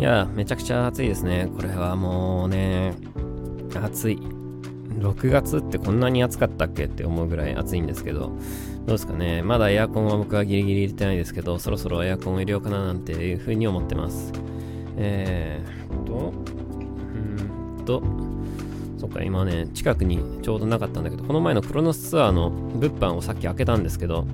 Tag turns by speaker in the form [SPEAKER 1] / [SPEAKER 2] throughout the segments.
[SPEAKER 1] いや、めちゃくちゃ暑いですね。これはもうね、暑い。6月ってこんなに暑かったっけって思うぐらい暑いんですけど、どうですかね。まだエアコンは僕はギリギリ入れてないですけど、そろそろエアコンを入れようかななんていうふうに思ってます。えーと、うんと、そっか、今ね、近くにちょうどなかったんだけど、この前のクロノスツアーの物販をさっき開けたんですけど、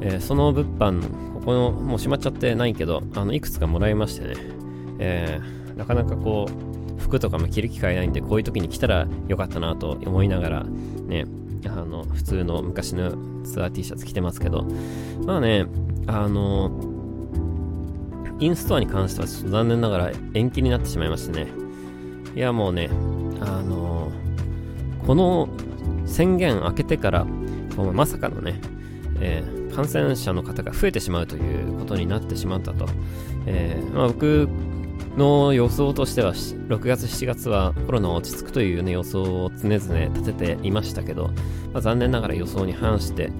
[SPEAKER 1] えー、その物販、ここの、もう閉まっちゃってないけど、あの、いくつかもらいましてね、えー、なかなかこう、服とかも着る機会ないんで、こういう時に来たらよかったなと思いながら、ね、あの、普通の昔のツアー T シャツ着てますけど、まあね、あの、インストアに関してはちょっと残念ながら延期になってしまいましてね。いや、もうね、あのこの宣言明けてから、まさかのね、えー、感染者の方が増えてしまうということになってしまったと。えー、まあ、僕の予想としては、6月、7月はコロナ落ち着くという、ね、予想を常々立てていましたけど、まあ、残念ながら予想に反して、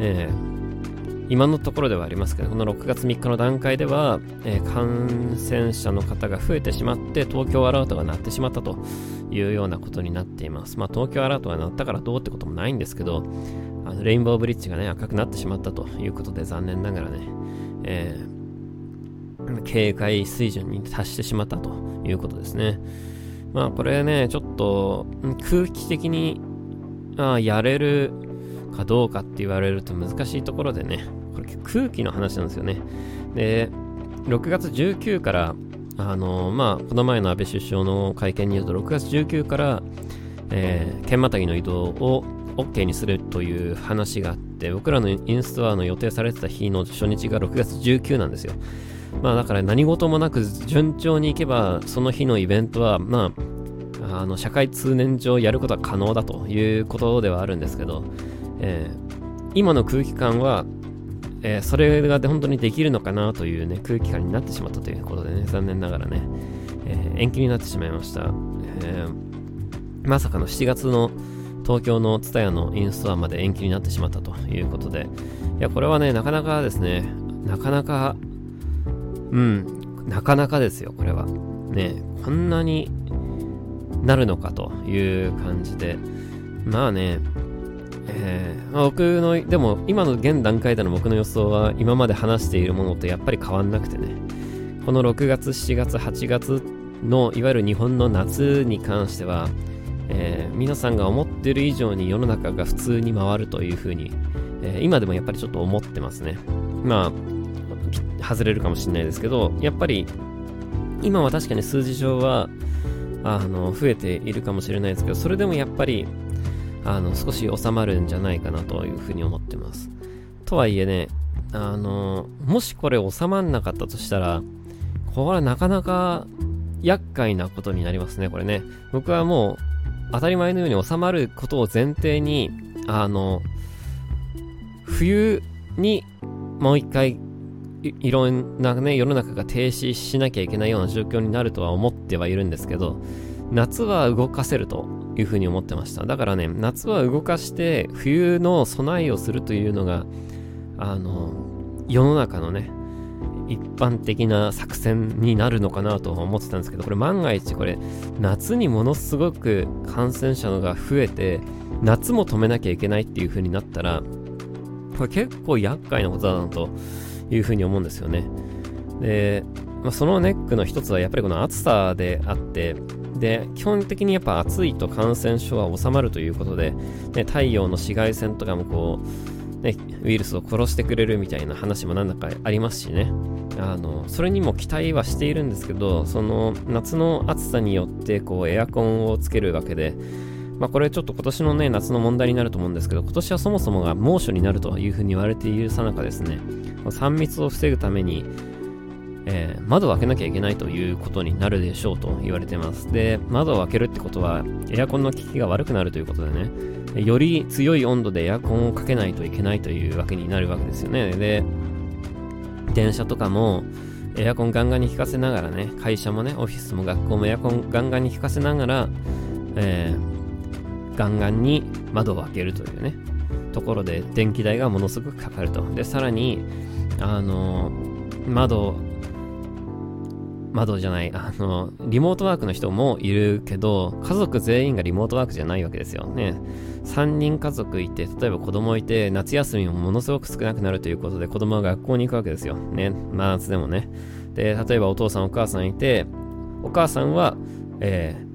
[SPEAKER 1] えー、今のところではありますけど、この6月3日の段階では、えー、感染者の方が増えてしまって、東京アラートが鳴ってしまったというようなことになっています。まあ、東京アラートが鳴ったからどうってこともないんですけど、あのレインボーブリッジがね、赤くなってしまったということで、残念ながらね、えー、警戒水準に達してしまったということですね。まあ、これね、ちょっと空気的にあやれるかどうかって言われると難しいところでね、これ空気の話なんですよね。で、6月19からあのまあ、この前の安倍首相の会見によると、6月19から、えー、県またぎの移動を OK にするという話があって、僕らのインストアの予定されてた日の初日が6月19なんですよ。まあだから何事もなく順調にいけば、その日のイベントは、まあ、あの社会通念上やることは可能だということではあるんですけど、えー、今の空気感はえー、それが本当にできるのかなというね、空気感になってしまったということでね、残念ながらね、えー、延期になってしまいました。え、まさかの7月の東京の TSUTAYA のインストアまで延期になってしまったということで、いや、これはね、なかなかですね、なかなか、うん、なかなかですよ、これは。ね、こんなになるのかという感じで、まあね、えー、僕の、でも今の現段階での僕の予想は今まで話しているものとやっぱり変わんなくてね、この6月、7月、8月のいわゆる日本の夏に関しては、えー、皆さんが思ってる以上に世の中が普通に回るというふうに、えー、今でもやっぱりちょっと思ってますね。まあ、外れるかもしれないですけど、やっぱり今は確かに数字上はあの増えているかもしれないですけど、それでもやっぱりあの、少し収まるんじゃないかなというふうに思ってます。とはいえね、あの、もしこれ収まんなかったとしたら、これはなかなか厄介なことになりますね、これね。僕はもう、当たり前のように収まることを前提に、あの、冬にもう一回いろんなね、世の中が停止しなきゃいけないような状況になるとは思ってはいるんですけど、夏は動かせるというふうに思ってました。だからね、夏は動かして冬の備えをするというのが、あの、世の中のね、一般的な作戦になるのかなと思ってたんですけど、これ万が一これ、夏にものすごく感染者のが増えて、夏も止めなきゃいけないっていう風になったら、これ結構厄介なことだなという風に思うんですよね。で、まあ、そのネックの一つはやっぱりこの暑さであって、で、基本的にやっぱ暑いと感染症は収まるということで、ね、太陽の紫外線とかもこう、ね、ウイルスを殺してくれるみたいな話もなんだかありますしね。あの、それにも期待はしているんですけど、その夏の暑さによってこうエアコンをつけるわけで、まあこれちょっと今年のね、夏の問題になると思うんですけど、今年はそもそもが猛暑になるというふうに言われているさなかですね、3密を防ぐために、えー、窓を開けなきゃいけないということになるでしょうと言われてます。で、窓を開けるってことは、エアコンの効きが悪くなるということでね、より強い温度でエアコンをかけないといけないというわけになるわけですよね。で、電車とかも、エアコンガンガンに効かせながらね、会社もね、オフィスも学校もエアコンガンガンに効かせながら、えー、ガンガンに窓を開けるというね、ところで電気代がものすごくかかると。で、さらに、あの、窓窓じゃない、あの、リモートワークの人もいるけど、家族全員がリモートワークじゃないわけですよね。3人家族いて、例えば子供いて、夏休みもものすごく少なくなるということで、子供は学校に行くわけですよ。ね。真夏でもね。で、例えばお父さんお母さんいて、お母さんは、えー、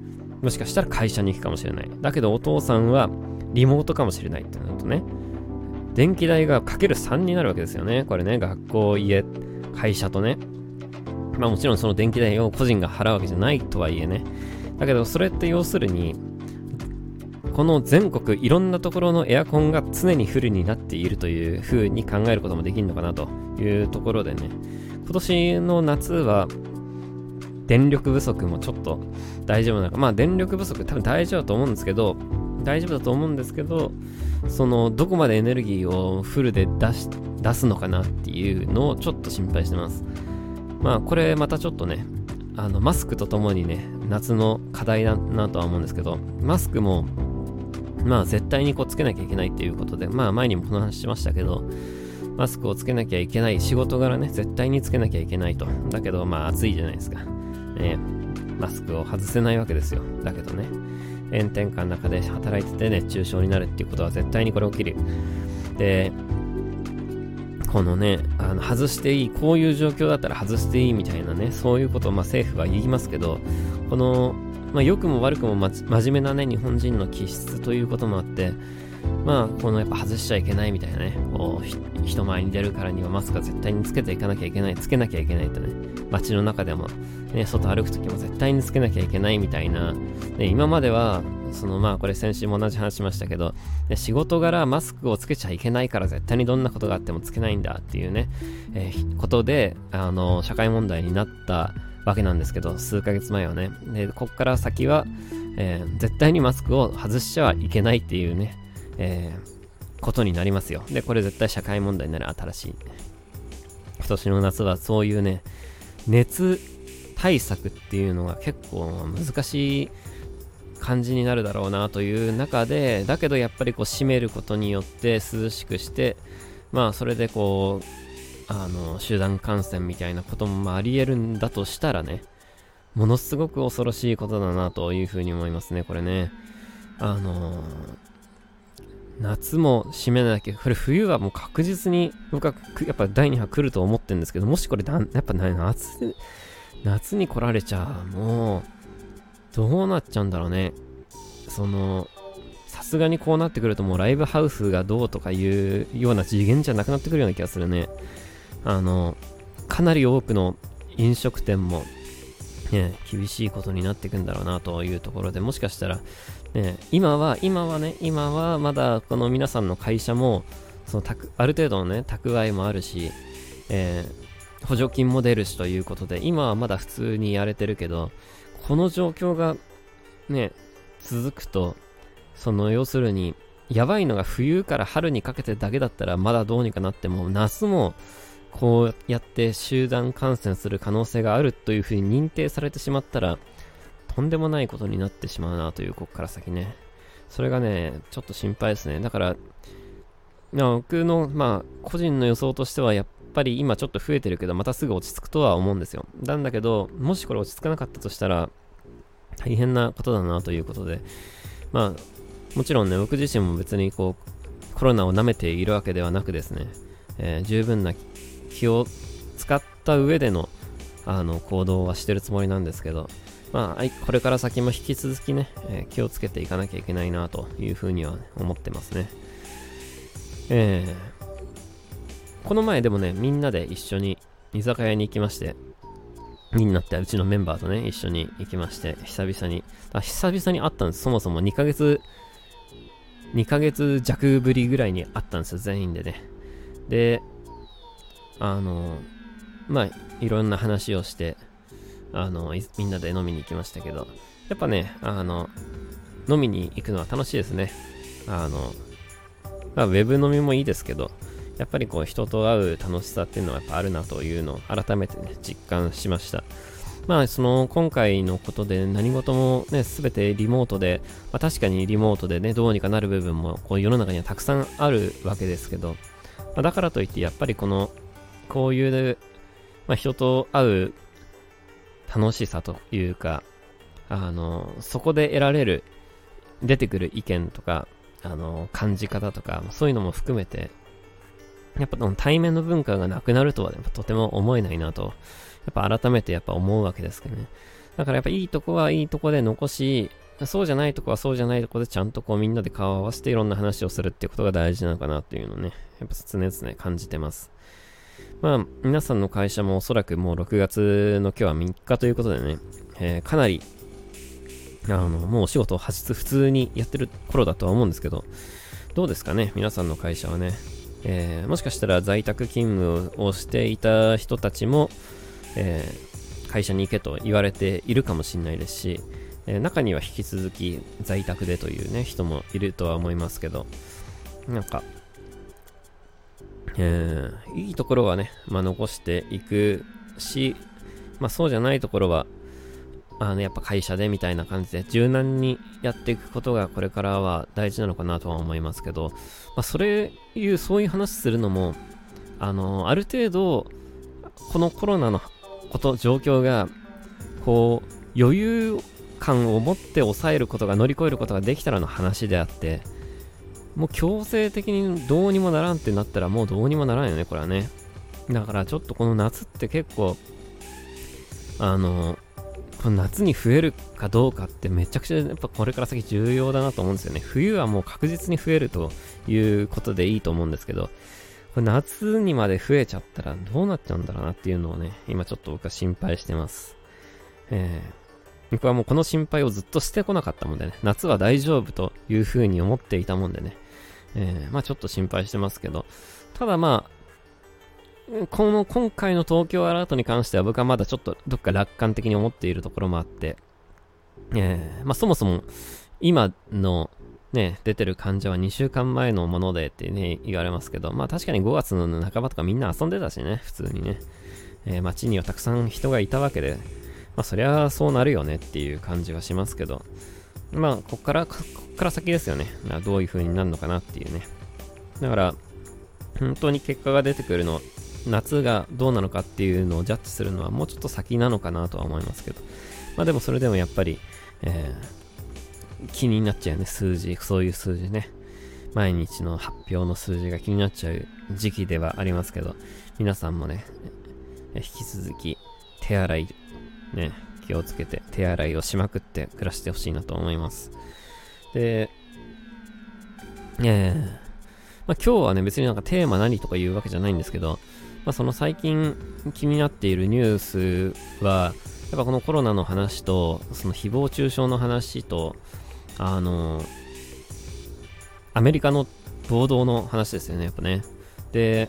[SPEAKER 1] もしかしたら会社に行くかもしれない。だけどお父さんはリモートかもしれないってなるとね、電気代がかける3になるわけですよね。これね、学校、家、会社とね。まあもちろんその電気代を個人が払うわけじゃないとはいえね。だけどそれって要するに、この全国いろんなところのエアコンが常にフルになっているという風に考えることもできるのかなというところでね。今年の夏は電力不足もちょっと大丈夫なのか。まあ電力不足多分大丈夫だと思うんですけど、大丈夫だと思うんですけど、そのどこまでエネルギーをフルで出し出すのかなっていうのをちょっと心配してます。まあこれまたちょっとね、あのマスクとともにね、夏の課題だなとは思うんですけど、マスクもまあ絶対にこうつけなきゃいけないっていうことで、まあ前にもこの話しましたけど、マスクをつけなきゃいけない、仕事柄ね、絶対につけなきゃいけないと。だけどまあ暑いじゃないですか。ね、マスクを外せないわけですよ。だけどね。炎天下の中で働いてて熱中症になるっていうことは絶対にこれ起きる。で、このね、あの外していい、こういう状況だったら外していいみたいなね、そういうことをまあ政府は言いますけど、この、まあ、良くも悪くも、真面目なね、日本人の気質ということもあって、まあ、このやっぱ外しちゃいけないみたいなね、こう、人前に出るからにはマスクは絶対につけていかなきゃいけない、つけなきゃいけないとね、街の中でも、ね、外歩くときも絶対につけなきゃいけないみたいな、ね、今までは、そのまあこれ先週も同じ話しましたけど、仕事柄マスクをつけちゃいけないから絶対にどんなことがあってもつけないんだっていうね、えー、ことで、あの、社会問題になったわけなんですけど、数ヶ月前はね。で、こっから先は、えー、絶対にマスクを外しちゃいけないっていうね、えー、ことになりますよ。で、これ絶対社会問題になる新しい。今年の夏はそういうね、熱対策っていうのが結構難しい感じになるだろうなという中で、だけどやっぱりこう閉めることによって涼しくして、まあそれでこう、あの、集団感染みたいなこともあり得るんだとしたらね、ものすごく恐ろしいことだなというふうに思いますね、これね。あのー、夏も閉めなきゃ、これ冬はもう確実に僕はやっぱ第2波来ると思ってるんですけど、もしこれやっぱ夏、夏に来られちゃもう、どうなっちゃうんだろうね。その、さすがにこうなってくるともうライブハウスがどうとかいうような次元じゃなくなってくるような気がするね。あの、かなり多くの飲食店も、ね、厳しいことになっていくんだろうなというところで、もしかしたら、ね、今は、今はね、今はまだこの皆さんの会社も、そのある程度のね、蓄えもあるし、えー、補助金も出るしということで、今はまだ普通にやれてるけど、この状況がね、続くと、その要するに、やばいのが冬から春にかけてだけだったらまだどうにかなっても、夏もこうやって集団感染する可能性があるというふうに認定されてしまったら、とんでもないことになってしまうなという、ここから先ね。それがね、ちょっと心配ですね。だから、僕の、まあ、個人の予想としては、やっぱり今ちょっと増えてるけど、またすぐ落ち着くとは思うんですよ。なんだけど、もしこれ落ち着かなかったとしたら、大変なことだなということで、まあ、もちろんね、僕自身も別にこう、コロナを舐めているわけではなくですね、えー、十分な気を使った上でのあの行動はしてるつもりなんですけど、まあ、これから先も引き続きね、えー、気をつけていかなきゃいけないなというふうには思ってますね。えー、この前でもね、みんなで一緒に居酒屋に行きまして、みんなってうちのメンバーとね、一緒に行きまして、久々に、あ久々に会ったんです。そもそも2ヶ月、2ヶ月弱ぶりぐらいに会ったんですよ、全員でね。で、あの、まあ、いろんな話をして、あの、みんなで飲みに行きましたけど、やっぱね、あの、飲みに行くのは楽しいですね。あの、まあ、ウェブ飲みもいいですけど、やっぱりこう人と会う楽しさっていうのはやっぱあるなというのを改めてね、実感しました。まあ、その今回のことで何事もね、すべてリモートで、まあ、確かにリモートでね、どうにかなる部分もこう世の中にはたくさんあるわけですけど、まあ、だからといってやっぱりこのこういう、まあ、人と会う楽しさというか、あの、そこで得られる、出てくる意見とか、あの、感じ方とか、そういうのも含めて、やっぱ対面の文化がなくなるとは、やっぱとても思えないなと、やっぱ改めてやっぱ思うわけですけどね。だからやっぱいいとこはいいとこで残し、そうじゃないとこはそうじゃないとこでちゃんとこうみんなで顔を合わせていろんな話をするっていうことが大事なのかなっていうのをね、やっぱ常々感じてます。まあ、皆さんの会社もおそらくもう6月の今日は3日ということでね、えー、かなり、あの、もうお仕事を発出普通にやってる頃だとは思うんですけど、どうですかね皆さんの会社はね。えー、もしかしたら在宅勤務をしていた人たちも、えー、会社に行けと言われているかもしれないですし、え、中には引き続き在宅でというね、人もいるとは思いますけど、なんか、えー、いいところはね、まあ、残していくし、まあ、そうじゃないところは、あの、やっぱ会社でみたいな感じで柔軟にやっていくことがこれからは大事なのかなとは思いますけど、まあ、それいう、そういう話するのも、あの、ある程度、このコロナのこと、状況が、こう、余裕感を持って抑えることが乗り越えることができたらの話であって、もう強制的にどうにもならんってなったらもうどうにもならんよね、これはね。だからちょっとこの夏って結構、あの、この夏に増えるかどうかってめちゃくちゃやっぱこれから先重要だなと思うんですよね。冬はもう確実に増えるということでいいと思うんですけど、これ夏にまで増えちゃったらどうなっちゃうんだろうなっていうのをね、今ちょっと僕は心配してます。えー僕はもうこの心配をずっとしてこなかったもんでね、夏は大丈夫というふうに思っていたもんでね、えー、まあちょっと心配してますけど、ただまあ、この今回の東京アラートに関しては僕はまだちょっとどっか楽観的に思っているところもあって、えー、まあそもそも今のね、出てる患者は2週間前のものでってね、言われますけど、まあ確かに5月の半ばとかみんな遊んでたしね、普通にね。えー、街にはたくさん人がいたわけで、まあそりゃそうなるよねっていう感じはしますけど、まあこっから、こっから先ですよね。どういう風になるのかなっていうね。だから、本当に結果が出てくるの、夏がどうなのかっていうのをジャッジするのはもうちょっと先なのかなとは思いますけど。まあでもそれでもやっぱり、えー、気になっちゃうね、数字、そういう数字ね。毎日の発表の数字が気になっちゃう時期ではありますけど、皆さんもね、引き続き手洗いね、気をつけて手洗いをしまくって暮らしてほしいなと思います。で、えー、まあ、今日はね、別になんかテーマ何とか言うわけじゃないんですけど、まあ、その最近気になっているニュースは、やっぱこのコロナの話と、その誹謗中傷の話と、あのアメリカの暴動の話ですよね、やっぱね。で、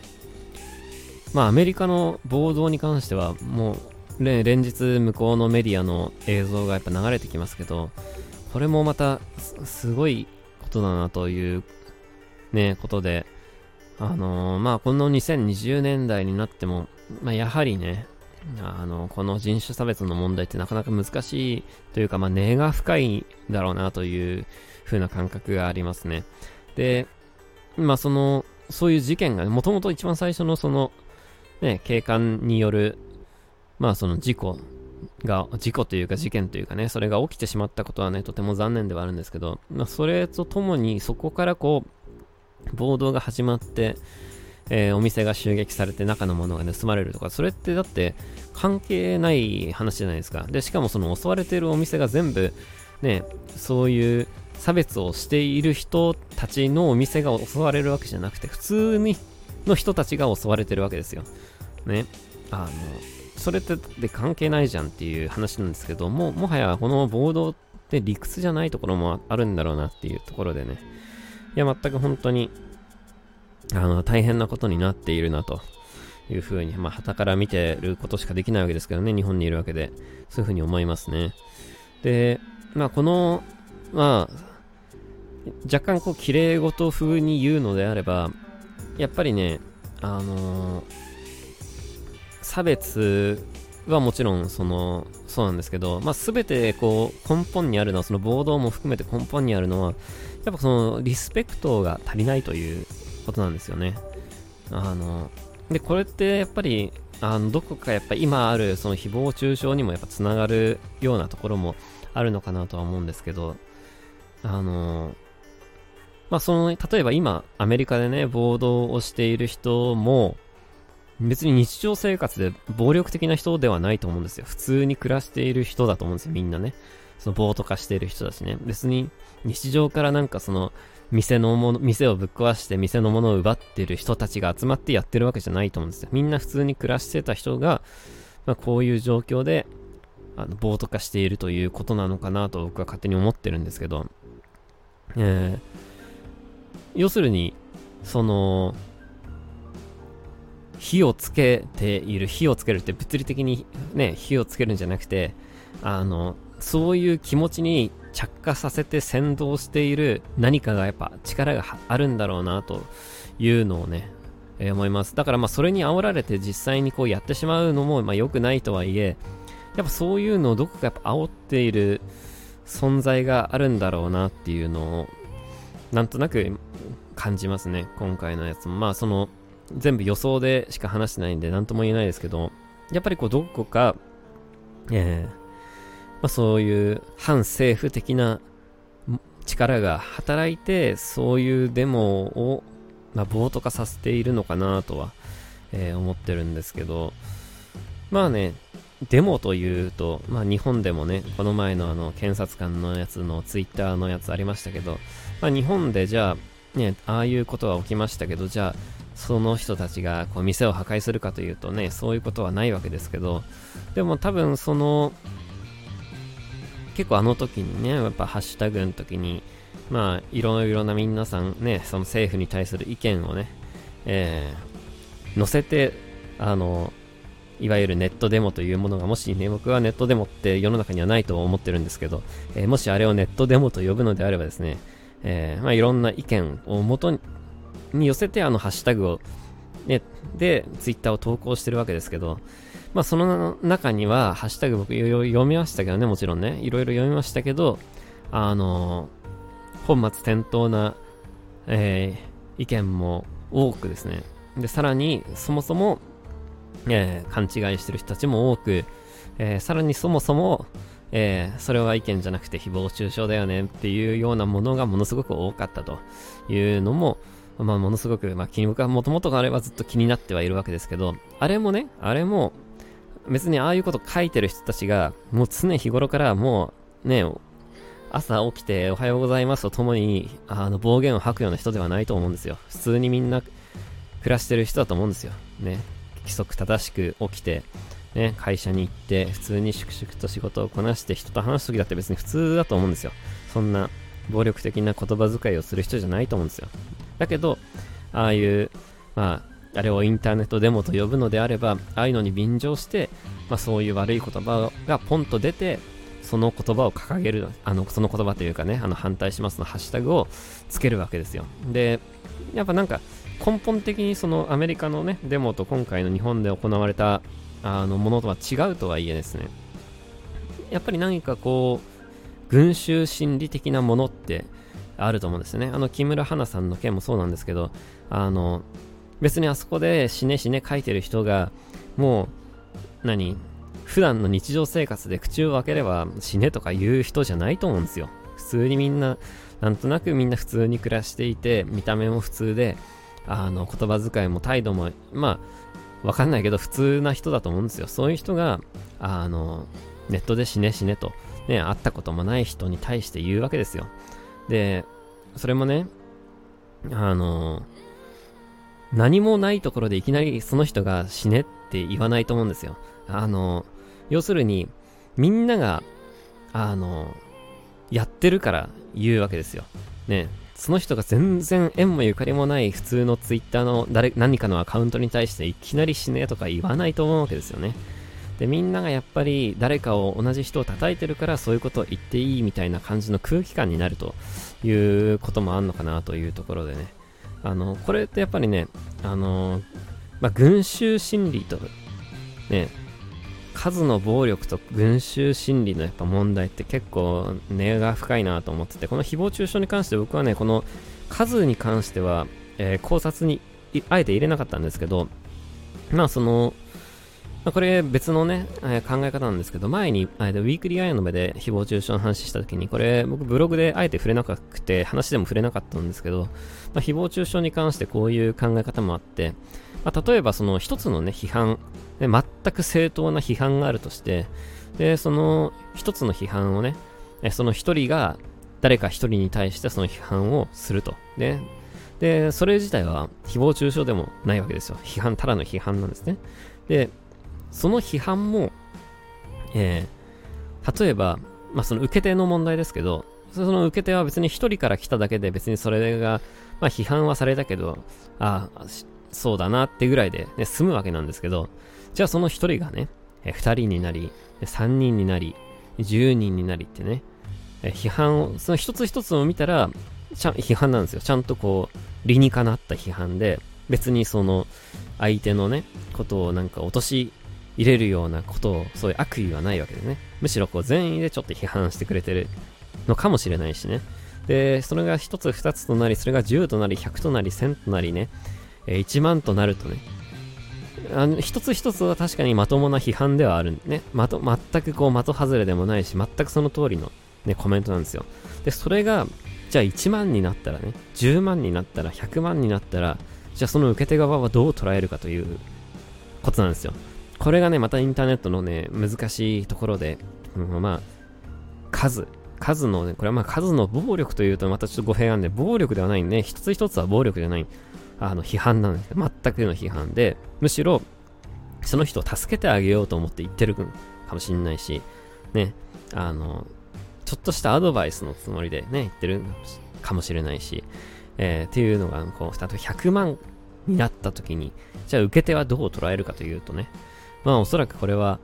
[SPEAKER 1] まあアメリカの暴動に関しては、もう連日向こうのメディアの映像がやっぱ流れてきますけど、これもまたすごいことだなというね、ことで、あのー、まあ、この2020年代になっても、まあ、やはりね、あの、この人種差別の問題ってなかなか難しいというか、まあ、根が深いだろうなという風な感覚がありますね。で、まあ、その、そういう事件が、もともと一番最初のその、ね、警官によるまあその事故が、事故というか事件というかね、それが起きてしまったことはね、とても残念ではあるんですけど、まあそれとともにそこからこう、暴動が始まって、えー、お店が襲撃されて中のものが盗まれるとか、それってだって関係ない話じゃないですか。で、しかもその襲われてるお店が全部、ね、そういう差別をしている人たちのお店が襲われるわけじゃなくて、普通にの人たちが襲われてるわけですよ。ね。あの、それってで関係ないじゃんっていう話なんですけども、もはやこの暴動って理屈じゃないところもあるんだろうなっていうところでね、いや、全く本当に、あの、大変なことになっているなというふうに、まあ、から見てることしかできないわけですけどね、日本にいるわけで、そういうふうに思いますね。で、まあ、この、まあ、若干こう、綺麗事風に言うのであれば、やっぱりね、あのー差別はもちろんそのそうなんですけど、まあ、全てこう根本にあるのはその暴動も含めて根本にあるのはやっぱそのリスペクトが足りないということなんですよね。あのでこれってやっぱりあのどこかやっぱ今あるその誹謗中傷にもやっぱつながるようなところもあるのかなとは思うんですけど、あのまあその、例えば今アメリカでね、暴動をしている人も、別に日常生活で暴力的な人ではないと思うんですよ。普通に暮らしている人だと思うんですよ、みんなね。その暴徒化している人たちね。別に日常からなんかその店のもの、店をぶっ壊して店のものを奪ってる人たちが集まってやってるわけじゃないと思うんですよ。みんな普通に暮らしてた人が、まあ、こういう状況で、あの、暴徒化しているということなのかなと僕は勝手に思ってるんですけど、えー、要するに、その、火をつけている、火をつけるって物理的にね、火をつけるんじゃなくて、あの、そういう気持ちに着火させて先導している何かがやっぱ力があるんだろうなというのをね、えー、思います。だからまあそれに煽られて実際にこうやってしまうのもまあ良くないとはいえ、やっぱそういうのをどこかやっぱ煽っている存在があるんだろうなっていうのをなんとなく感じますね。今回のやつも。まあその全部予想でしか話してないんで何とも言えないですけど、やっぱりこうどこか、えーまあ、そういう反政府的な力が働いて、そういうデモを、まあ、暴徒化させているのかなとは、えー、思ってるんですけど、まあね、デモというと、まあ日本でもね、この前のあの検察官のやつのツイッターのやつありましたけど、まあ日本でじゃあ、ね、ああいうことは起きましたけど、じゃあ、その人たちがこう店を破壊するかというとね、そういうことはないわけですけど、でも多分その、結構あの時にね、やっぱハッシュタグの時に、まあ、いろいろな皆さんね、その政府に対する意見をね、えー、載せて、あの、いわゆるネットデモというものが、もしね、僕はネットデモって世の中にはないと思ってるんですけど、えー、もしあれをネットデモと呼ぶのであればですね、えー、まあ、いろんな意見を元に寄せて、あの、ハッシュタグを、ね、で、ツイッターを投稿してるわけですけど、まあその中には、ハッシュタグ僕読みましたけどね、もちろんね、いろいろ読みましたけど、あの本末転倒な、えー、意見も多くですね。で、さらに、そもそも、えー、勘違いしてる人たちも多く、えー、さらにそもそも、えー、それは意見じゃなくて誹謗中傷だよねっていうようなものがものすごく多かったというのも、まあ、ものすごく、まあ、気に僕はもともとあれはずっと気になってはいるわけですけど、あれもね、あれも、別にああいうこと書いてる人たちが、もう常日頃からもう、ね、朝起きておはようございますとともに、あの、暴言を吐くような人ではないと思うんですよ。普通にみんな暮らしてる人だと思うんですよ。ね。規則正しく起きて、ね、会社に行って、普通に粛々と仕事をこなして人と話す時だって別に普通だと思うんですよ。そんな暴力的な言葉遣いをする人じゃないと思うんですよ。だけど、ああいう、まあ、あれをインターネットデモと呼ぶのであれば、ああいうのに便乗して、まあ、そういう悪い言葉がポンと出て、その言葉を掲げる、あの、その言葉というかね、あの、反対しますのハッシュタグをつけるわけですよ。で、やっぱなんか、根本的にそのアメリカのね、デモと今回の日本で行われた、あの、ものとは違うとはいえですね、やっぱり何かこう、群衆心理的なものってあると思うんですよね。あの、木村花さんの件もそうなんですけど、あの、別にあそこで死ね死ね書いてる人が、もう、何普段の日常生活で口を開ければ死ねとか言う人じゃないと思うんですよ。普通にみんな、なんとなくみんな普通に暮らしていて、見た目も普通で、あの、言葉遣いも態度も、まあ、わかんないけど普通な人だと思うんですよ。そういう人が、あの、ネットで死ね死ねと、ね、会ったこともない人に対して言うわけですよ。で、それもね、あの、何もないところでいきなりその人が死ねって言わないと思うんですよ。あの、要するに、みんなが、あの、やってるから言うわけですよ。ね。その人が全然縁もゆかりもない普通のツイッターの誰、何かのアカウントに対していきなり死ねとか言わないと思うわけですよね。で、みんながやっぱり誰かを同じ人を叩いてるからそういうことを言っていいみたいな感じの空気感になるということもあんのかなというところでね。あの、これってやっぱりね、あの、まあ、群衆心理と、ね、数の暴力と群衆心理のやっぱ問題って結構根が深いなと思ってて、この誹謗中傷に関して僕はね、この数に関しては、えー、考察にあえて入れなかったんですけど、まあその、まあ、これ別のね、え、考え方なんですけど、前に、えー、ウィークリーアイアンの目で誹謗中傷の話した時に、これ僕ブログであえて触れなくて、話でも触れなかったんですけど、まあ、誹謗中傷に関してこういう考え方もあって、まあ、例えばその一つのね、批判、全く正当な批判があるとして、で、その一つの批判をね、その一人が誰か一人に対してその批判をすると。で、で、それ自体は誹謗中傷でもないわけですよ。批判、ただの批判なんですね。で、その批判も、えー、例えば、まあ、その受け手の問題ですけど、その受け手は別に一人から来ただけで別にそれが、まあ、批判はされたけど、ああ、そうだなってぐらいで、ね、済むわけなんですけど、じゃあその一人がね、え二人になり、三人になり、十人になりってね、え批判を、その一つ一つを見たら、ちゃ批判なんですよ。ちゃんとこう、理にかなった批判で、別にその、相手のね、ことをなんか落とし入れるようなことを、そういう悪意はないわけでね。むしろこう善意でちょっと批判してくれてるのかもしれないしね。で、それが一つ二つとなり、それが10となり、100となり、1000となりね、え、1万となるとね、あの、一つ一つは確かにまともな批判ではあるんね。まと、全くこう的外れでもないし、全くその通りのね、コメントなんですよ。で、それが、じゃあ1万になったらね、10万になったら、100万になったら、じゃあその受け手側はどう捉えるかということなんですよ。これがね、またインターネットのね、難しいところで、うん、まあ、数、数のね、これはまあ数の暴力というとまたちょっと語弊があんで、暴力ではないんで、ね、一つ一つは暴力じゃない、あの、批判なんです。全くの批判で、むしろ、その人を助けてあげようと思って言ってるかもしんないし、ね、あの、ちょっとしたアドバイスのつもりでね、言ってるかもしれないし、えー、っていうのが、こう、例えば100万になった時に、じゃあ受け手はどう捉えるかというとね、まあおそらくこれは、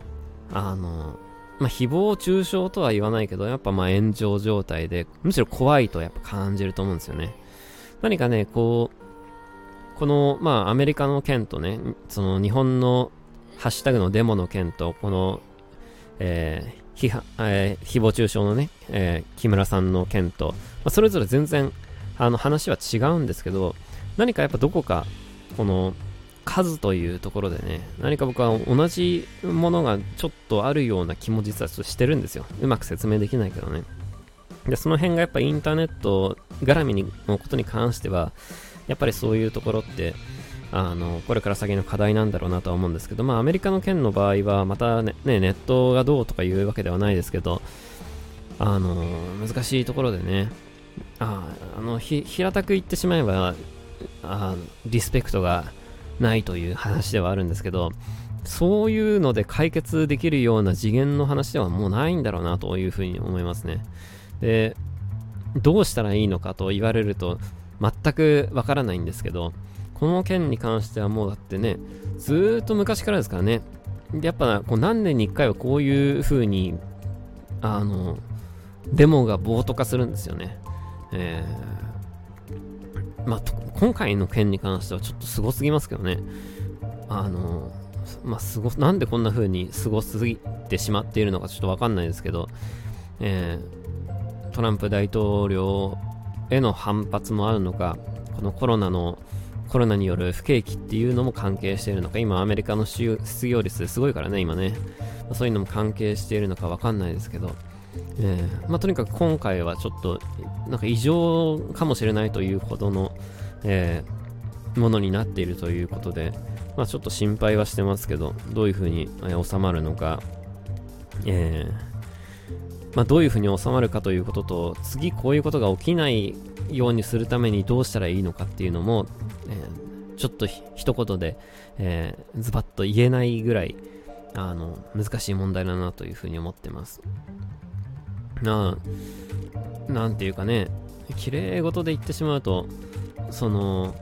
[SPEAKER 1] あの、まあ誹謗中傷とは言わないけど、やっぱまあ炎上状態で、むしろ怖いとやっぱ感じると思うんですよね。何かね、こう、この、まあアメリカの件とね、その日本のハッシュタグのデモの件と、この、えー、批えー、誹謗中傷のね、えー、木村さんの件と、まあ、それぞれ全然、あの話は違うんですけど、何かやっぱどこか、この、数というところでね、何か僕は同じものがちょっとあるような気も実はしてるんですよ。うまく説明できないけどね。で、その辺がやっぱインターネット絡みのことに関しては、やっぱりそういうところって、あの、これから先の課題なんだろうなとは思うんですけど、まあアメリカの件の場合は、またね、ねネットがどうとかいうわけではないですけど、あの、難しいところでね、ああの、平たく言ってしまえば、あリスペクトがないという話ではあるんですけど、そういうので解決できるような次元の話ではもうないんだろうなというふうに思いますね。で、どうしたらいいのかと言われると全くわからないんですけど、この件に関してはもうだってね、ずーっと昔からですからね、やっぱこう何年に1回はこういう風に、あの、デモが暴徒化するんですよね。えー、まあ、今回の件に関してはちょっと凄すぎますけどね。あの、まあ、すご、なんでこんな風に過ごすぎてしまっているのかちょっとわかんないですけど、えー、トランプ大統領への反発もあるのか、このコロナの、コロナによる不景気っていうのも関係しているのか、今アメリカの失業率すごいからね、今ね。そういうのも関係しているのかわかんないですけど、えー、まあ、とにかく今回はちょっと、なんか異常かもしれないというほどの、えー、ものになっているということで、まあ、ちょっと心配はしてますけど、どういうふうに、え、収まるのか、えー、まあ、どういうふうに収まるかということと、次こういうことが起きないようにするためにどうしたらいいのかっていうのも、えー、ちょっと一言で、えー、ズバッと言えないぐらい、あの、難しい問題だなというふうに思ってます。な、なんていうかね、綺麗事で言ってしまうと、その、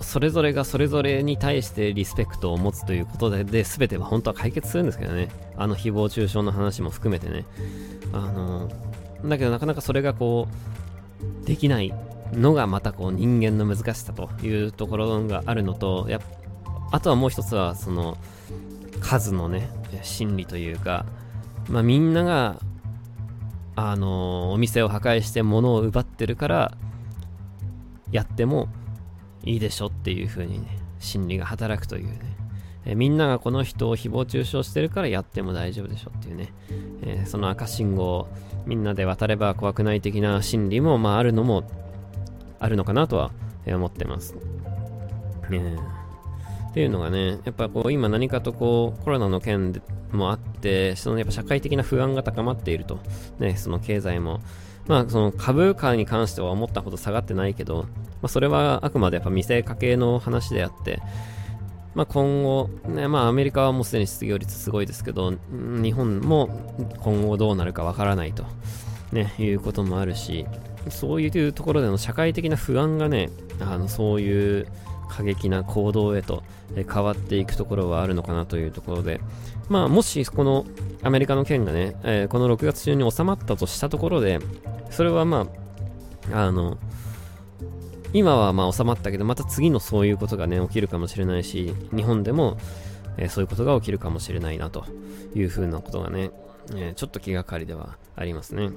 [SPEAKER 1] それぞれがそれぞれに対してリスペクトを持つということで、で、全ては本当は解決するんですけどね。あの誹謗中傷の話も含めてね。あの、だけどなかなかそれがこう、できないのがまたこう人間の難しさというところがあるのと、やあとはもう一つはその数のね、心理というか、まあみんなが、あのお店を破壊して物を奪ってるから、やってもいいでしょっていう風にね、心理が働くというね、えみんながこの人を誹謗中傷してるからやっても大丈夫でしょっていうね、えー、その赤信号みんなで渡れば怖くない的な心理も、まあ、あるのもあるのかなとは思ってます。ねっていうのがね、やっぱこう今何かとこうコロナの件もあって、そのやっぱ社会的な不安が高まっていると。ね、その経済も。まあその株価に関しては思ったほど下がってないけど、まあそれはあくまでやっぱ見せかけの話であって、まあ今後、ね、まあアメリカはもうすでに失業率すごいですけど、日本も今後どうなるかわからないと、ね、いうこともあるし、そういうところでの社会的な不安がね、あのそういう過激な行動へと変わっていくところはあるのかなというところで、まあ、もしこのアメリカの件がね、えー、この6月中に収まったとしたところで、それはまあ、あの、今はまあ収まったけど、また次のそういうことがね、起きるかもしれないし、日本でも、えー、そういうことが起きるかもしれないなというふうなことがね、えー、ちょっと気がかりではありますね。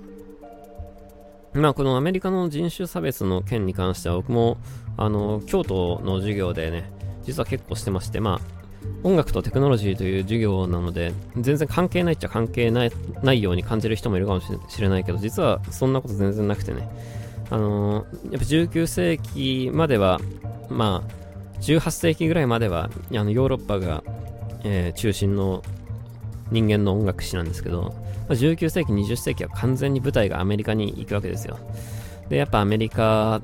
[SPEAKER 1] まあ、このアメリカの人種差別の件に関しては僕も、あの、京都の授業でね、実は結構してまして、まあ、音楽とテクノロジーという授業なので、全然関係ないっちゃ関係ないないように感じる人もいるかもしれないけど、実はそんなこと全然なくてね、あのー、やっぱ19世紀までは、まあ、18世紀ぐらいまでは、あのヨーロッパが、えー、中心の人間の音楽史なんですけど、ま19世紀、20世紀は完全に舞台がアメリカに行くわけですよ。で、やっぱアメリカ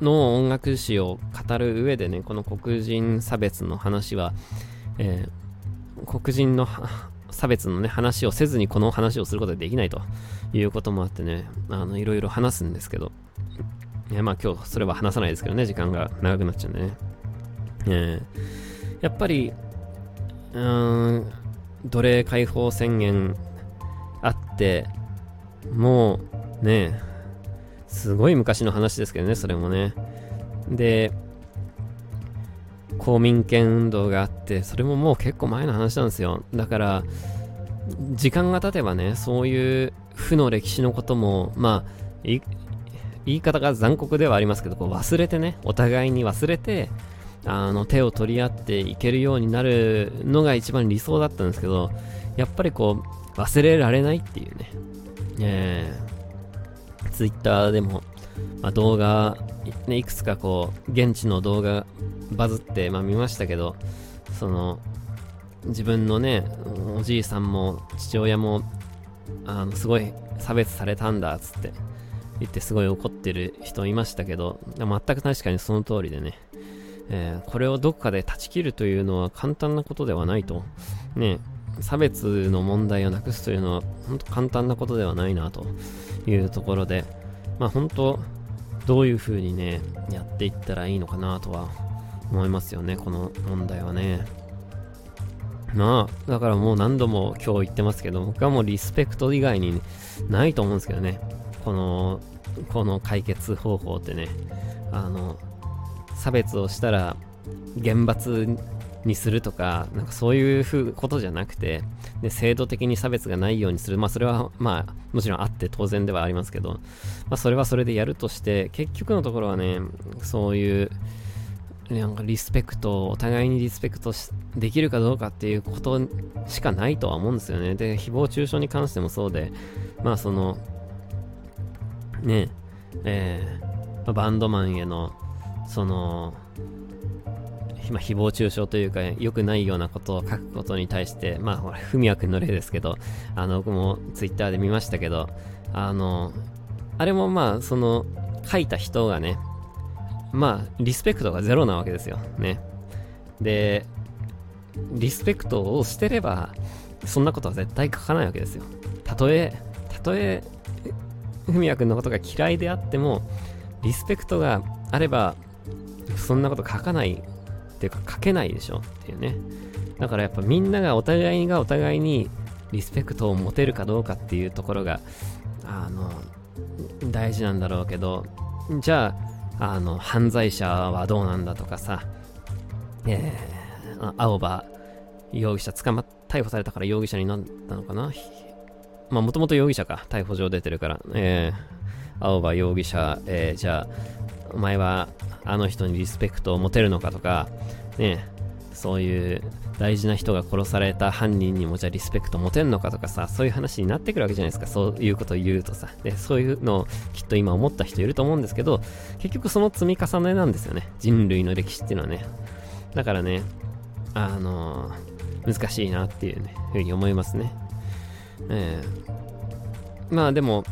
[SPEAKER 1] の音楽史を語る上でね、この黒人差別の話は、えー、黒人の差別のね、話をせずにこの話をすることができないということもあってね、あの、いろいろ話すんですけど、いやまあ今日それは話さないですけどね、時間が長くなっちゃうんでね。えー、やっぱり、うん、奴隷解放宣言あって、もうね、すごい昔の話ですけどね、それもね。で、公民権運動があって、それももう結構前の話なんですよ。だから、時間が経てばね、そういう負の歴史のことも、まあ、言い方が残酷ではありますけど、こう忘れてね、お互いに忘れて、あの、手を取り合っていけるようになるのが一番理想だったんですけど、やっぱりこう、忘れられないっていうね。えー、ツイッターでも、まあ、動画、ね、いくつかこう、現地の動画バズって、まあ見ましたけど、その、自分のね、おじいさんも父親も、あの、すごい差別されたんだ、つって言ってすごい怒ってる人いましたけど、全く確かにその通りでね、えー、これをどこかで断ち切るというのは簡単なことではないと。ね、差別の問題をなくすというのは、本当簡単なことではないなというところで、まあ本当、どういう風にね、やっていったらいいのかなとは思いますよね、この問題はね。まあ、だからもう何度も今日言ってますけど、僕はもうリスペクト以外にないと思うんですけどね。この、この解決方法ってね。あの、差別をしたら厳罰にするとか、なんかそういうふうことじゃなくて、で制度的に差別がないようにする。まあそれはまあもちろんあって当然ではありますけど、まあそれはそれでやるとして、結局のところはね、そういう、なんかリスペクト、お互いにリスペクトできるかどうかっていうことしかないとは思うんですよね。で、誹謗中傷に関してもそうで、まあその、ね、えー、バンドマンへのその、まあ、誹謗中傷というか、良くないようなことを書くことに対して、まあ、ほら、ふみやくんの例ですけど、あの、僕もツイッターで見ましたけど、あの、あれもまあ、その、書いた人がね、まあ、リスペクトがゼロなわけですよ。ね。で、リスペクトをしてれば、そんなことは絶対書かないわけですよ。たとえ、たとえ、ふみやくんのことが嫌いであっても、リスペクトがあれば、そんなこと書かないっていうか書けないでしょっていうね。だからやっぱみんながお互いがお互いにリスペクトを持てるかどうかっていうところが、あの、大事なんだろうけど、じゃあ、あの、犯罪者はどうなんだとかさ、えー、青葉容疑者捕まっ、逮捕されたから容疑者になったのかな？まあ、もともと容疑者か、逮捕状出てるから、えー、青葉容疑者、えー、じゃあ、お前はあの人にリスペクトを持てるのかとか、ね、そういう大事な人が殺された犯人にもじゃあリスペクト持てんのかとかさ、そういう話になってくるわけじゃないですか。そういうことを言うとさ。で、そういうのをきっと今思った人いると思うんですけど、結局その積み重ねなんですよね。人類の歴史っていうのはね。だからね、あのー、難しいなっていうね、ふうに思いますね。えー、まあでも、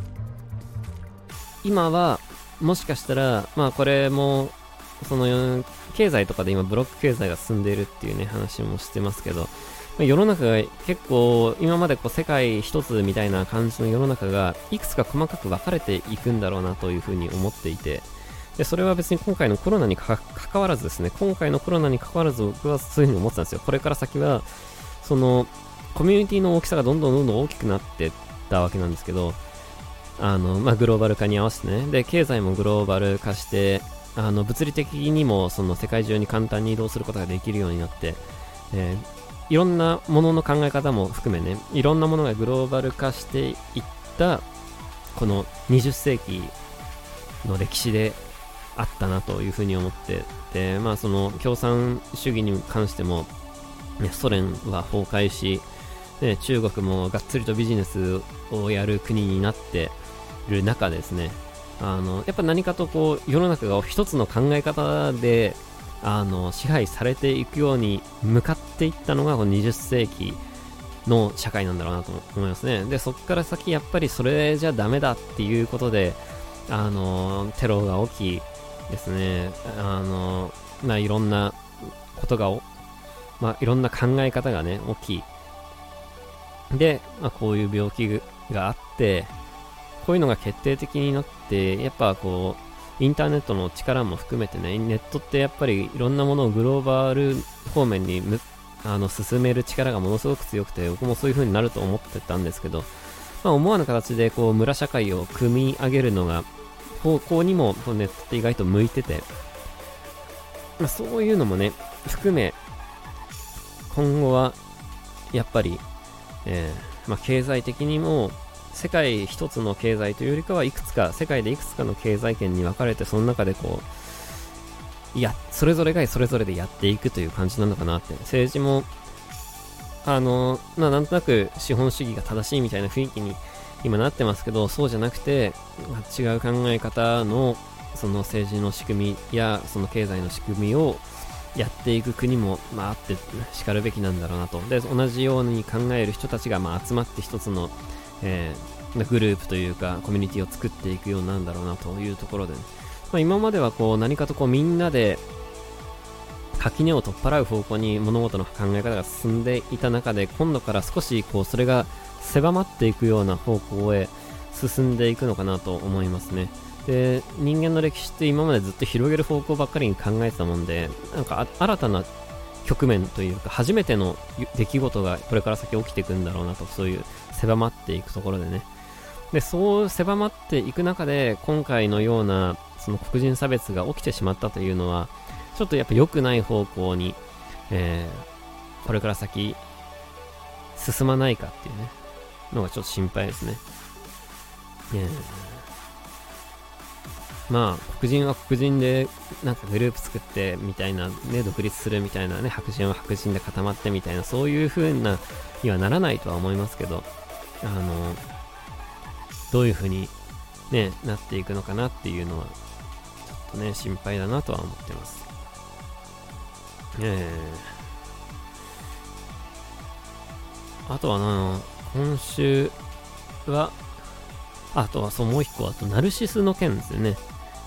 [SPEAKER 1] 今は、もしかしたら、まあこれも、その、経済とかで今ブロック経済が進んでいるっていうね、話もしてますけど、ま、世の中が結構、今までこう世界一つみたいな感じの世の中が、いくつか細かく分かれていくんだろうなというふうに思っていて、で、それは別に今回のコロナに関わらずですね、今回のコロナに関わらず僕はそういうふうに思ってたんですよ。これから先は、その、コミュニティの大きさがどんどんどんどん大きくなってったわけなんですけど、あの、まあ、グローバル化に合わせてね、で、経済もグローバル化して、あの、物理的にも、その世界中に簡単に移動することができるようになって、えー、いろんなものの考え方も含めね、いろんなものがグローバル化していった、この20世紀の歴史であったなというふうに思ってでまあその共産主義に関しても、ソ連は崩壊し、ね、中国もがっつりとビジネスをやる国になってる中ですね。あのやっぱ何かとこう世の中が一つの考え方であの支配されていくように向かっていったのがこの20世紀の社会なんだろうなと思いますね。で、そこから先やっぱりそれじゃダメだっていうことで、あの、テロが起き、ですね、あの、まあ、いろんなことが、まあ、いろんな考え方がね、起き、で、まあ、こういう病気があって、こういうのが決定的になって、やっぱこう、インターネットの力も含めてね、ネットってやっぱりいろんなものをグローバル方面にあの進める力がものすごく強くて、僕もそういう風になると思ってたんですけど、まあ、思わぬ形でこう村社会を組み上げるのが方向にもネットって意外と向いてて、まあ、そういうのもね、含め、今後は、やっぱり、えー、まあ、経済的にも、世界一つの経済というよりかはいくつか、世界でいくつかの経済圏に分かれて、その中でこう、いや、それぞれがそれぞれでやっていくという感じなのかなって。政治も、あの、まあ、なんとなく資本主義が正しいみたいな雰囲気に今なってますけど、そうじゃなくて、違う考え方のその政治の仕組みやその経済の仕組みをやっていく国も、まあ、あってしかるべきなんだろうなと。で、同じように考える人たちが、まあ、集まって一つの、えー、グループというか、コミュニティを作っていくようなんだろうなというところで、ね、まあ、今まではこう何かとこうみんなで垣根を取っ払う方向に物事の考え方が進んでいた中で、今度から少しこうそれが狭まっていくような方向へ進んでいくのかなと思いますね。で、人間の歴史って今までずっと広げる方向ばっかりに考えてたもんで、なんか新たな局面というか、初めての出来事がこれから先起きていくんだろうなと、そういう狭まっていくところでね。で、そう狭まっていく中で、今回のような、その黒人差別が起きてしまったというのは、ちょっとやっぱ良くない方向に、えー、これから先、進まないかっていうね、のがちょっと心配ですね。えー、まあ、黒人は黒人で、なんかグループ作ってみたいな、ね、独立するみたいなね、白人は白人で固まってみたいな、そういう風なにはならないとは思いますけど、あの、どういう風にね、なっていくのかなっていうのは、ちょっとね、心配だなとは思ってます。えー、あとはな、今週は、あとはそう、もう一個、あと、ナルシスの件ですよね。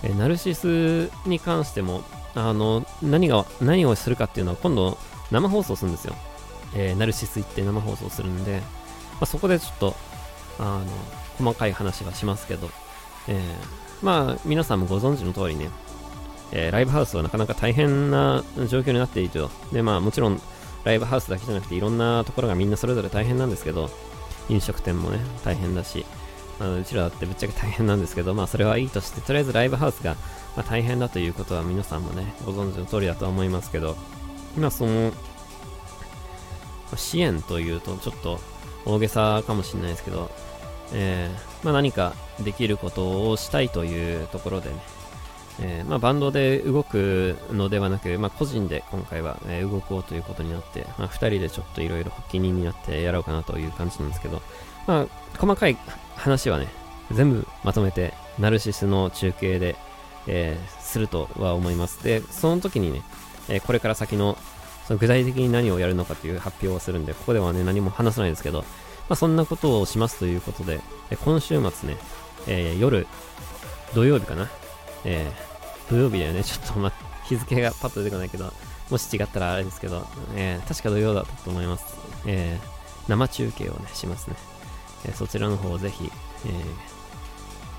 [SPEAKER 1] えー、ナルシスに関しても、あの、何が、何をするかっていうのは、今度、生放送するんですよ。えー、ナルシス行って生放送するんで、あ、そこでちょっと、あの、細かい話はしますけど、えー、まあ、皆さんもご存知の通りね、えー、ライブハウスはなかなか大変な状況になっていると。で、まあ、もちろん、ライブハウスだけじゃなくて、いろんなところがみんなそれぞれ大変なんですけど、飲食店もね、大変だし、まあ、うちらだってぶっちゃけ大変なんですけど、まあそれはいいとして、とりあえずライブハウスが、まあ、大変だということは皆さんもね、ご存知の通りだと思いますけど、今その、支援というとちょっと大げさかもしれないですけど、えー、まあ何かできることをしたいというところでね、えー、まあ、バンドで動くのではなく、まあ、個人で今回は、え、動こうということになって、まあ、2人でちょっといろいろ発起人になってやろうかなという感じなんですけど、まあ、細かい話はね、全部まとめて、ナルシスの中継で、えー、するとは思います。で、その時にね、えこれから先のその具体的に何をやるのかという発表をするんで、ここではね、何も話さないですけど、まあ、そんなことをしますということで、え今週末ね、え夜、土曜日かな、えー、土曜日だよね？ちょっとま、日付がパッと出てこないけど、もし違ったらあれですけど、えー、確か土曜だったと思います。えー、生中継をね、しますね。えそちらの方をぜひ、え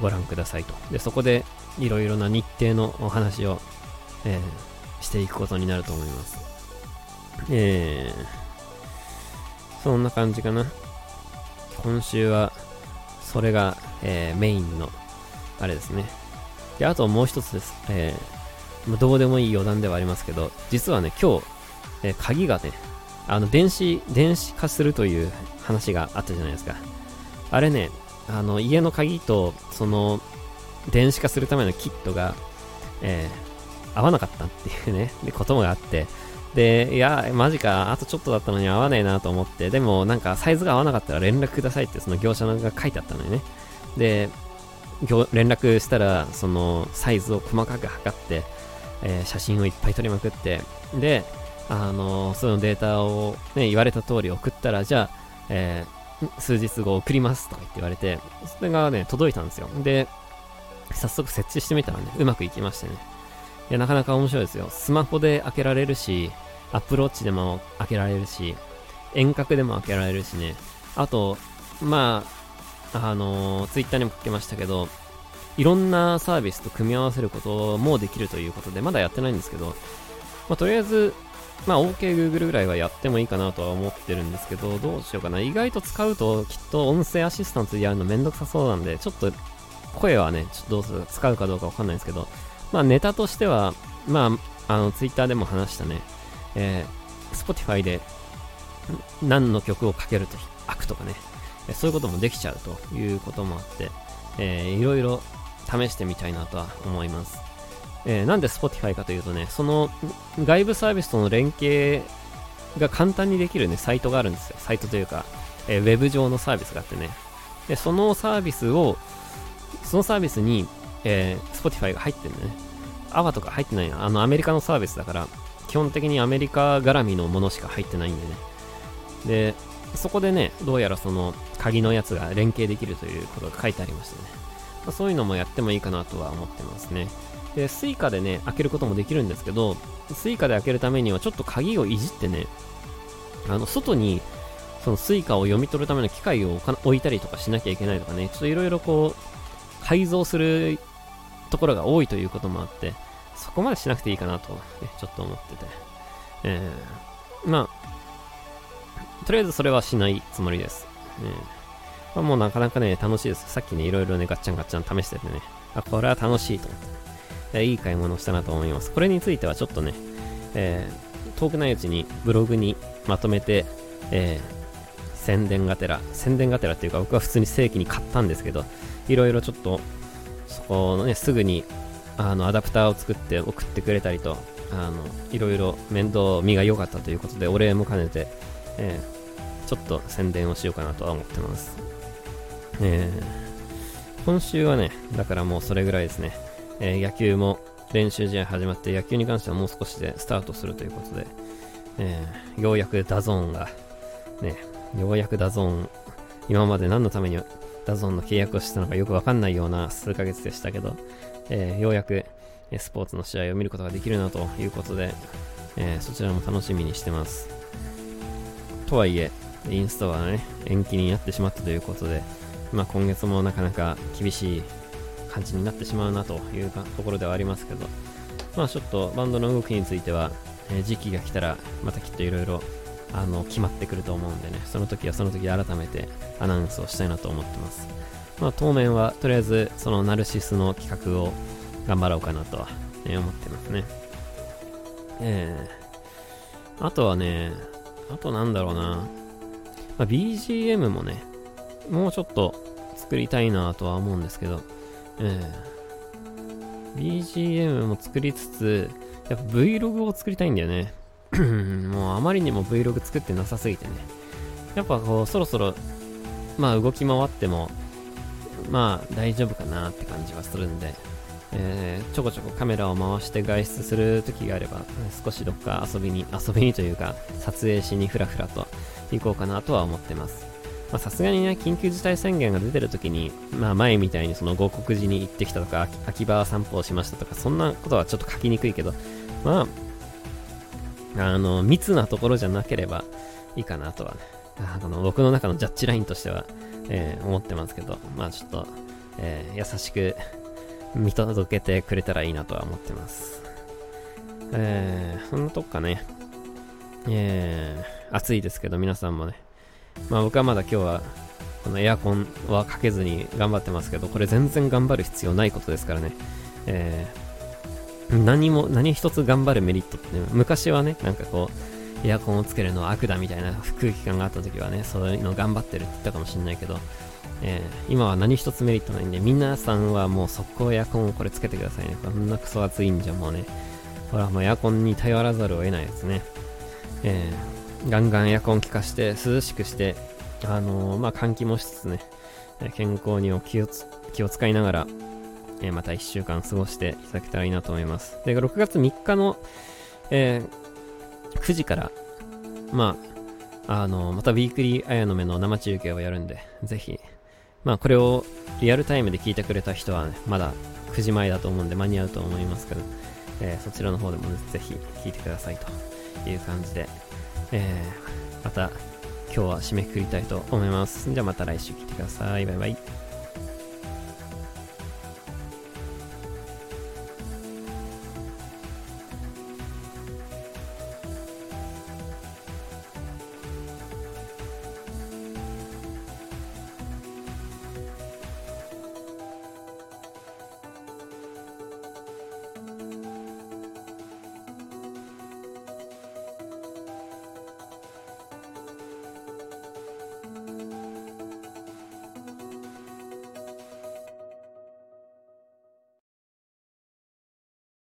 [SPEAKER 1] ご覧くださいと。で、そこでいろいろな日程のお話を、えしていくことになると思います。えー、そんな感じかな。今週は、それが、えー、メインの、あれですね。で、あともう一つです。えー、どうでもいい余談ではありますけど、実はね、今日、えー、鍵がね、あの、電子、電子化するという話があったじゃないですか。あれね、あの、家の鍵と、その、電子化するためのキットが、えー、合わなかったっていうね、で、こともあって、で、いや、マジか、あとちょっとだったのに合わねえなと思って、でもなんかサイズが合わなかったら連絡くださいってその業者が書いてあったのよね。で、連絡したら、そのサイズを細かく測って、えー、写真をいっぱい撮りまくって、で、あのー、そのデータをね、言われた通り送ったら、じゃあ、えー、数日後送りますとか言って言われて、それがね、届いたんですよ。で、早速設置してみたらね、うまくいきましてね。いや、なかなか面白いですよ。スマホで開けられるし、アップローチでも開けられるし、遠隔でも開けられるしね。あと、まあ、あのー、ツイッターにも書きましたけど、いろんなサービスと組み合わせることもできるということで、まだやってないんですけど、まあ、とりあえず、まあ、OKGoogle ぐらいはやってもいいかなとは思ってるんですけど、どうしようかな。意外と使うと、きっと音声アシスタントでやるのめんどくさそうなんで、ちょっと、声はね、ちょっとどうする使うかどうかわかんないんですけど、まあ、ネタとしては、まあ、あの、Twitter でも話したね、えー、Spotify で何の曲をかけると開くとかね、そういうこともできちゃうということもあって、えー、いろいろ試してみたいなとは思います。えー、なんで Spotify かというとね、その外部サービスとの連携が簡単にできるね、サイトがあるんですよ。サイトというか、えー、ウェブ上のサービスがあってね。で、そのサービスを、そのサービスに、えー、Spotify が入ってるんだね。AWA とか入ってないな。あの、アメリカのサービスだから、基本的にアメリカ絡みのものしか入ってないんでね。で、そこでね、どうやらその鍵のやつが連携できるということが書いてありましたね。まあ、そういうのもやってもいいかなとは思ってますね。で、Suica でね、開けることもできるんですけど、Suica で開けるためにはちょっと鍵をいじってね、あの、外にその Suica を読み取るための機械を置いたりとかしなきゃいけないとかね、ちょっといろいろこう、改造するところが多いということもあって、そこまでしなくていいかなと、ね、ちょっと思ってて。えー、まあ、とりあえずそれはしないつもりです。えーまあ、もうなかなかね、楽しいです。さっきね、いろいろね、ガッチャンガッチャン試しててね、あ、これは楽しいと思って、ね、いい買い物をしたなと思います。これについてはちょっとね、えー、遠くないうちにブログにまとめて、えー、宣伝がてら、宣伝がてらっていうか、僕は普通に正規に買ったんですけど、いろいろちょっと、そこのね、すぐに、あの、アダプターを作って送ってくれたりと、あの、いろいろ面倒見が良かったということで、お礼も兼ねて、えー、ちょっと宣伝をしようかなとは思ってます。えー、今週はね、だからもうそれぐらいですね。えー、野球も練習試合始まって、野球に関してはもう少しでスタートするということで、えー、ようやく DAZN が、ね、ようやく DAZN、今まで何のために DAZN の契約をしたのかよくわかんないような数ヶ月でしたけど、えー、ようやくスポーツの試合を見ることができるなということで、えー、そちらも楽しみにしてます。とはいえ、インストはね、延期になってしまったということで、まあ、今月もなかなか厳しい感じになってしまうなというところではありますけど、まあちょっとバンドの動きについては、えー、時期が来たらまたきっといろいろあの決まってくると思うんでね、その時はその時改めてアナウンスをしたいなと思ってます。まあ当面はとりあえずそのナルシスの企画を頑張ろうかなとは、ね、思ってますね。えー、あとはね、あとなんだろうな、まあ、BGM もね、もうちょっと作りたいなとは思うんですけど、え BGM も作りつつ、やっぱ Vlog を作りたいんだよね。もうあまりにも Vlog 作ってなさすぎてね。やっぱこう、そろそろ、まあ動き回っても、まあ大丈夫かなって感じはするんで、えー、ちょこちょこカメラを回して外出する時があれば、少しどっか遊びに、遊びにというか、撮影しにふらふらと行こうかなとは思ってます。まさすがにね、緊急事態宣言が出てる時に、まあ前みたいにその五国寺に行ってきたとか、秋葉散歩をしましたとか、そんなことはちょっと書きにくいけど、まあ、あの、密なところじゃなければいいかなとはね、あの僕の中のジャッジラインとしては、えー、思ってますけど、まあちょっと、えー、優しく見届けてくれたらいいなとは思ってます。えー、そんなとこかね。えー、暑いですけど皆さんもね。まあ僕はまだ今日は、このエアコンはかけずに頑張ってますけど、これ全然頑張る必要ないことですからね。えー、何も、何一つ頑張るメリットって、ね、昔はね、なんかこう、エアコンをつけるのは悪だみたいな空気感があった時はね、そういうの頑張ってるって言ったかもしんないけど、えー、今は何一つメリットないんで、皆さんはもう速攻エアコンをこれつけてくださいね。こんなクソ暑いんじゃもうね。ほら、もうエアコンに頼らざるを得ないですね。えー、ガンガンエアコン効かして涼しくして、あのー、まあ、換気もしつつね、健康にお気を気を使いながら、えー、また1週間過ごしていただけたらいいなと思います。で、6月3日の、えー、9時から、まあ、あのまたウィークリーあやの目の生中継をやるんで、ぜひ、まあこれをリアルタイムで聞いてくれた人は、ね、まだ9時前だと思うんで間に合うと思いますけど、えー、そちらの方でも、ね、ぜひ聞いてくださいという感じで、えー、また今日は締めくくりたいと思います。じゃあまた来週聞いてください。バイバイ。